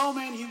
so many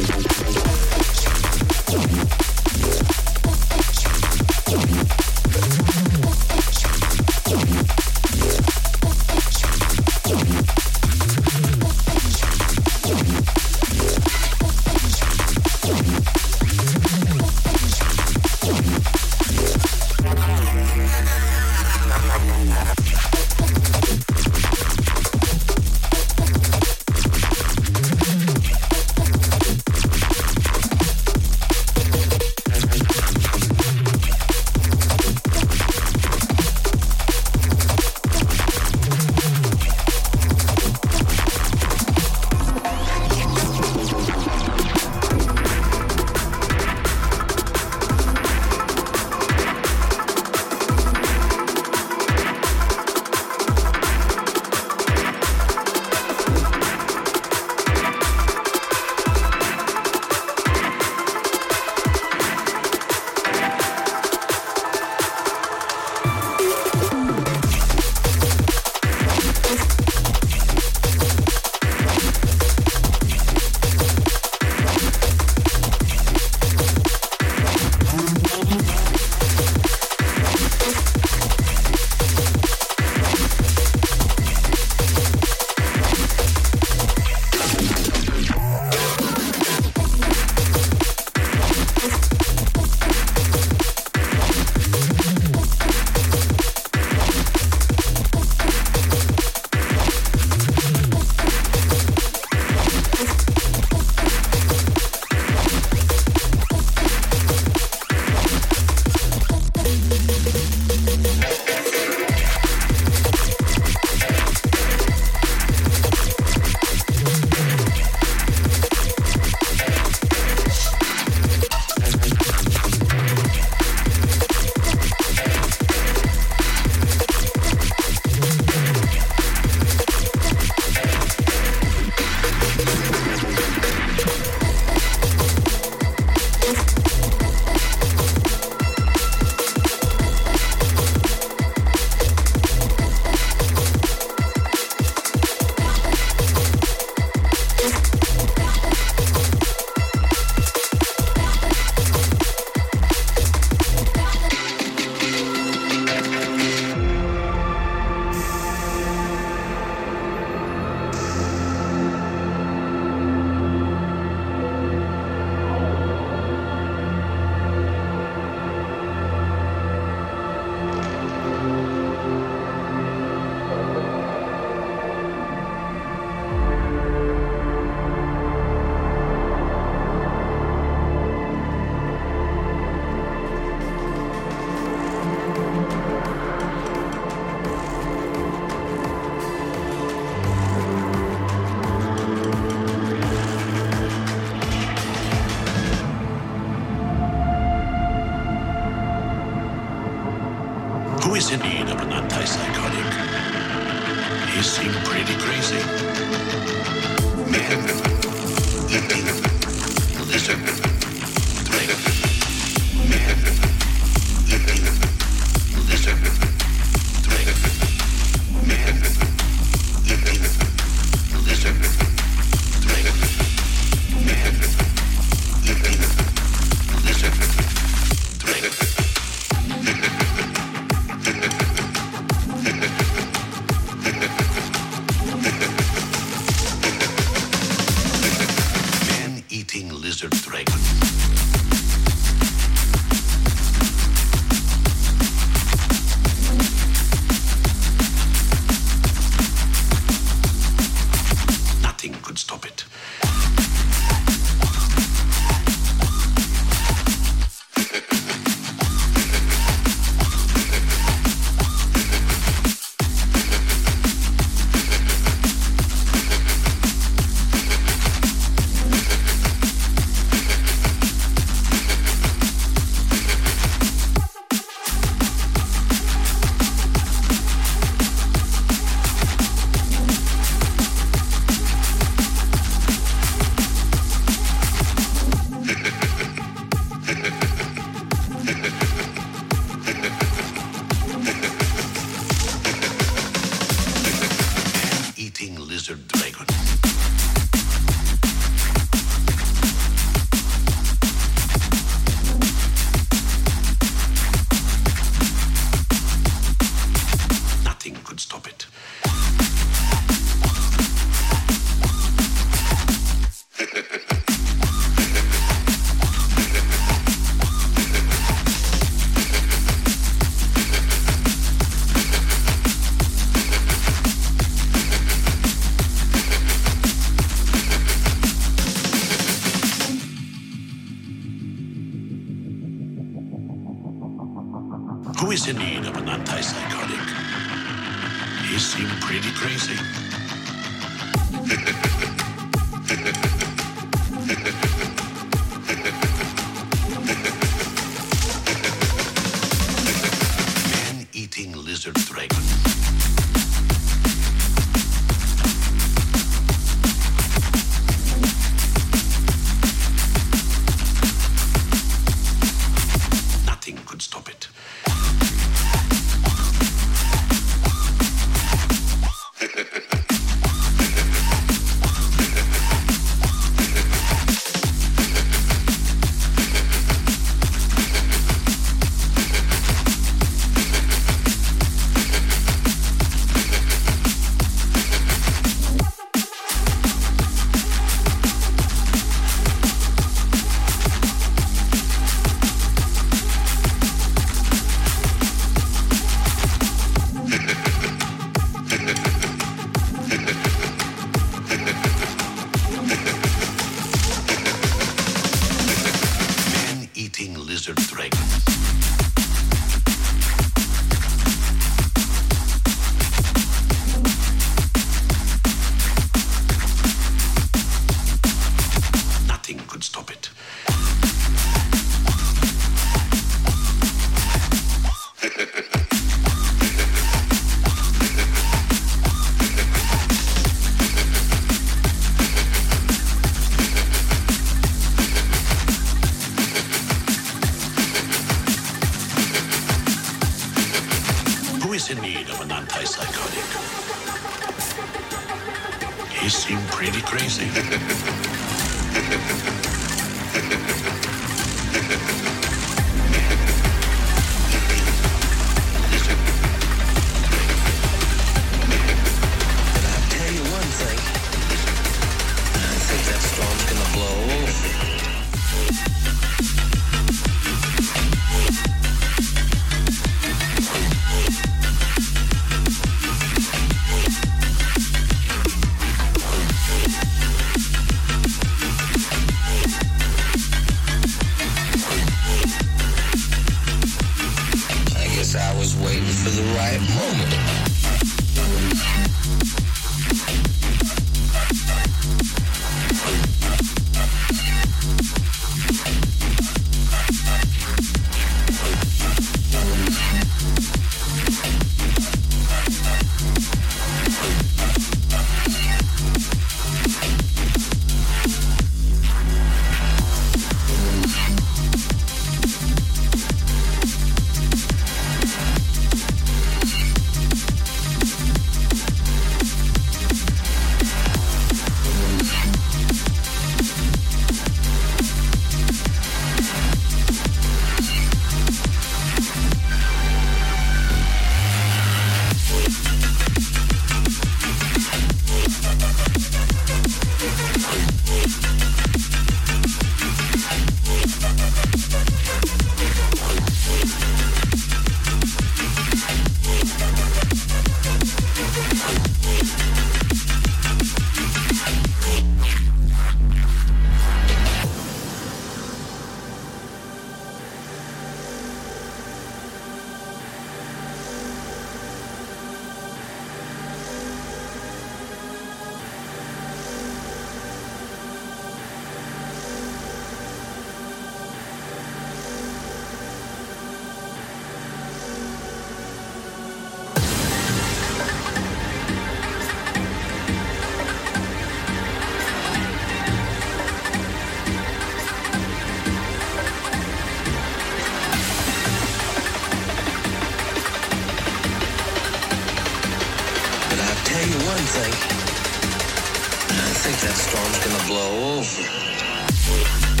that storm's gonna blow over.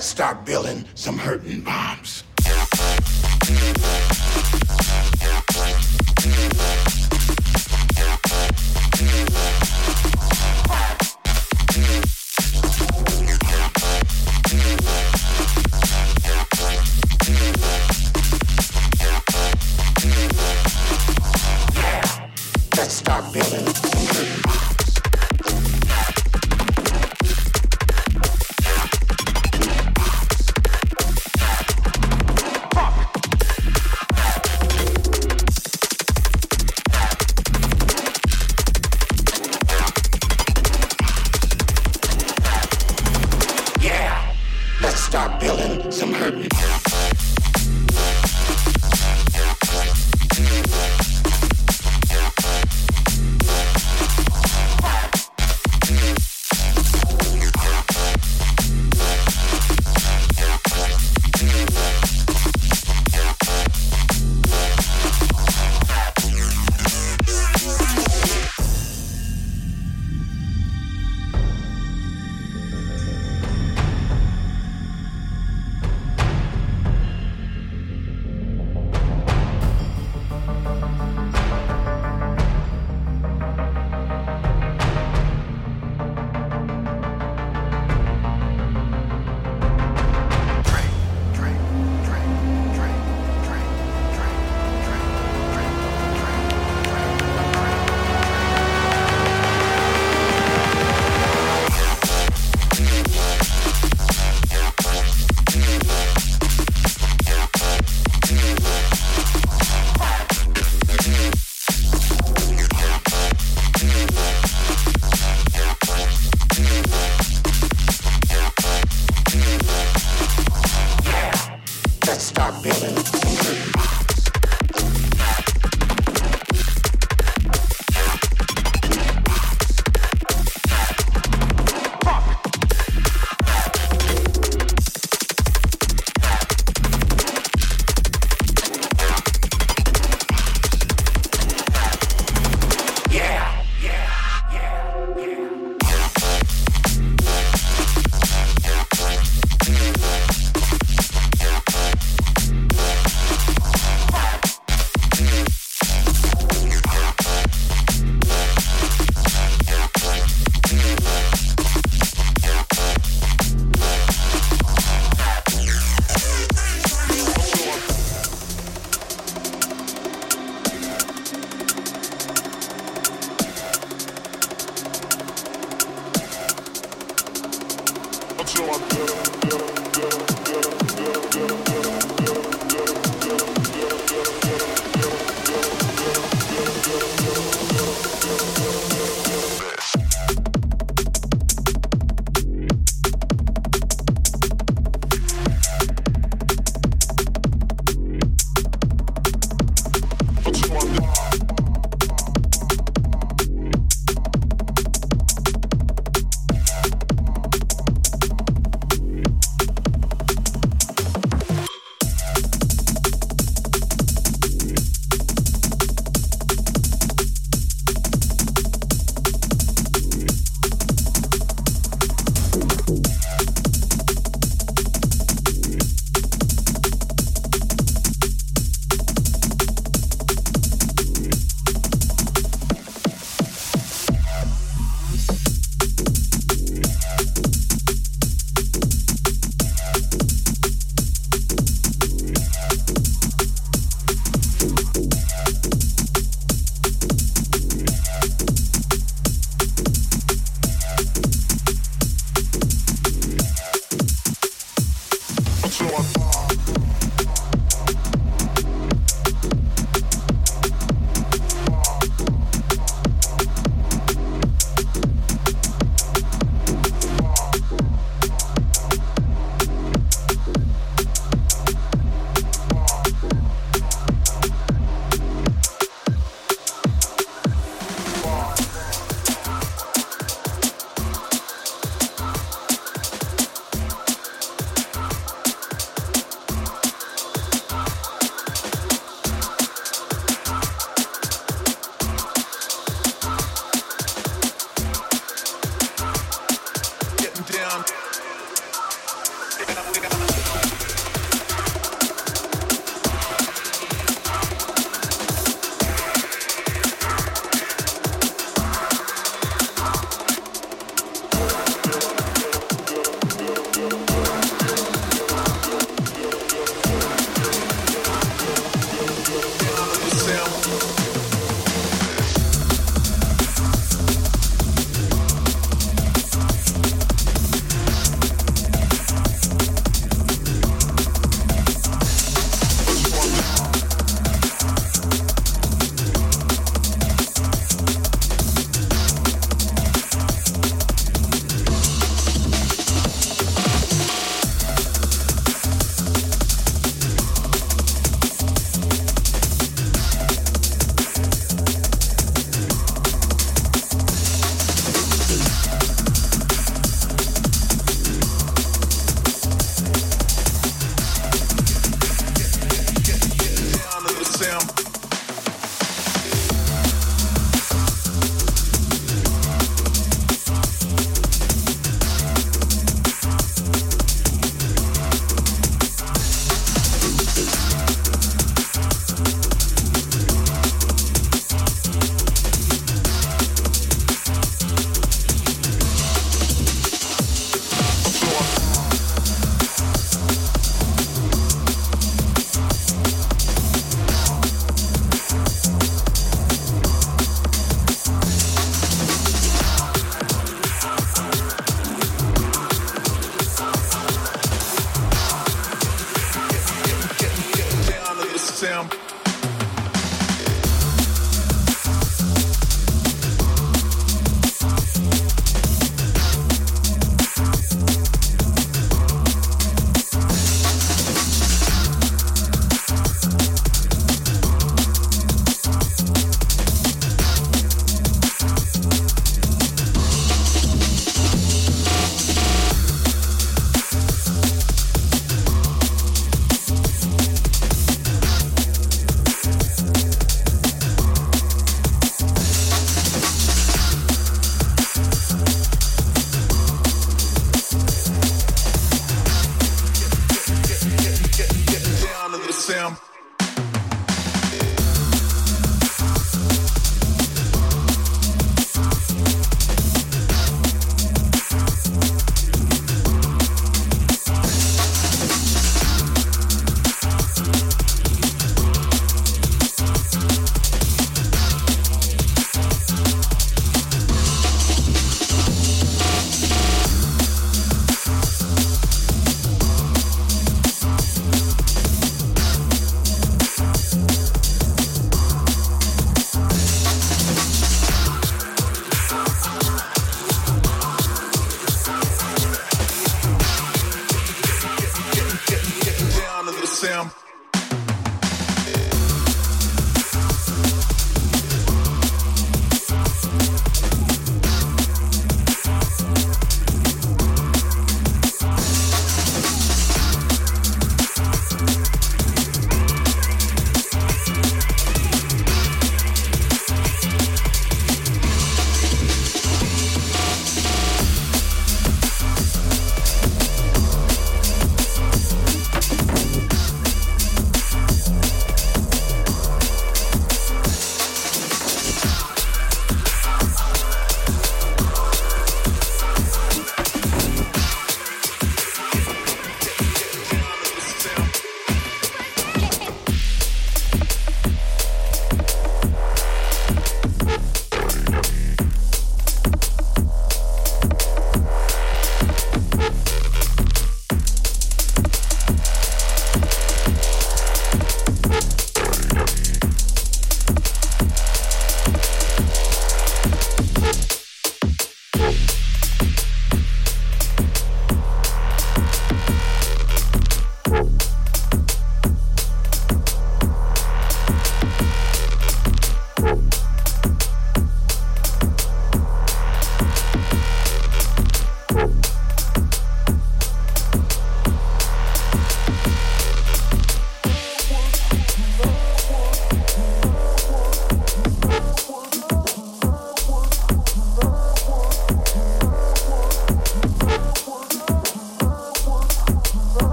Let's start building some hurting bombs.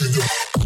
Single.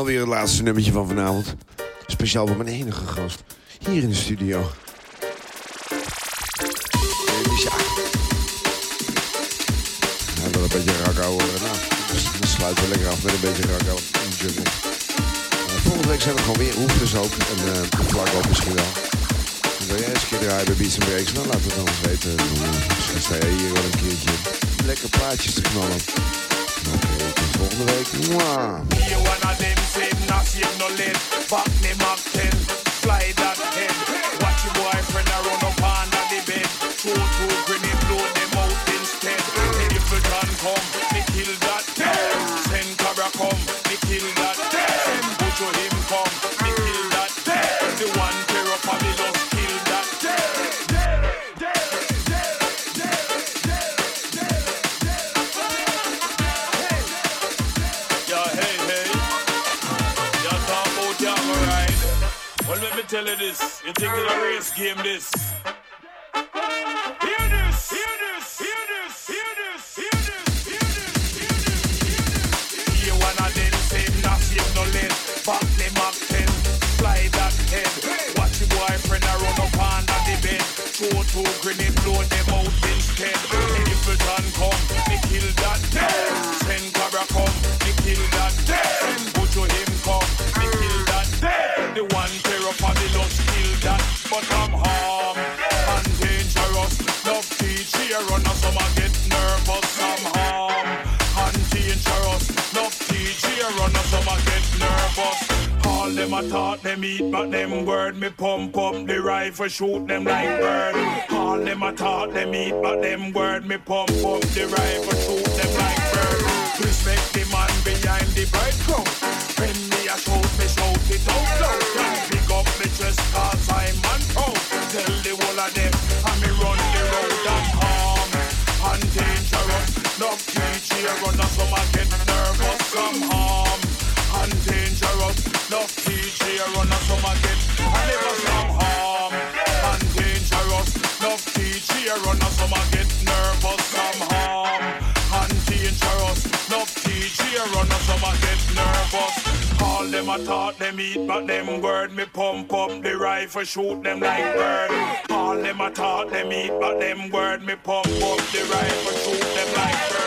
Alweer het laatste nummertje van vanavond. Speciaal voor mijn enige gast. Hier in de studio. Ja. Hij wil een beetje rakko horen. Nou, dus dan sluiten we lekker af met een beetje rakko. Uh, volgende week zijn we gewoon weer oefeners ook. En uh, vlak ook misschien wel. Wil jij eens een keer draaien bij Beats Breaks? Nou, laat het dan eens weten. Uh, misschien sta jij hier wel een keertje lekker plaatjes te knallen. Volgende week. Mwah. You this. A race game, this? Pump up the rifle, shoot them like bird. All them a talk, them eat, but them word me pump up the rifle, shoot A talk, them eat, but them word me pump up the rifle, shoot them like bird. All them a talk, them eat, but them word me pump up the rifle, shoot them like bird.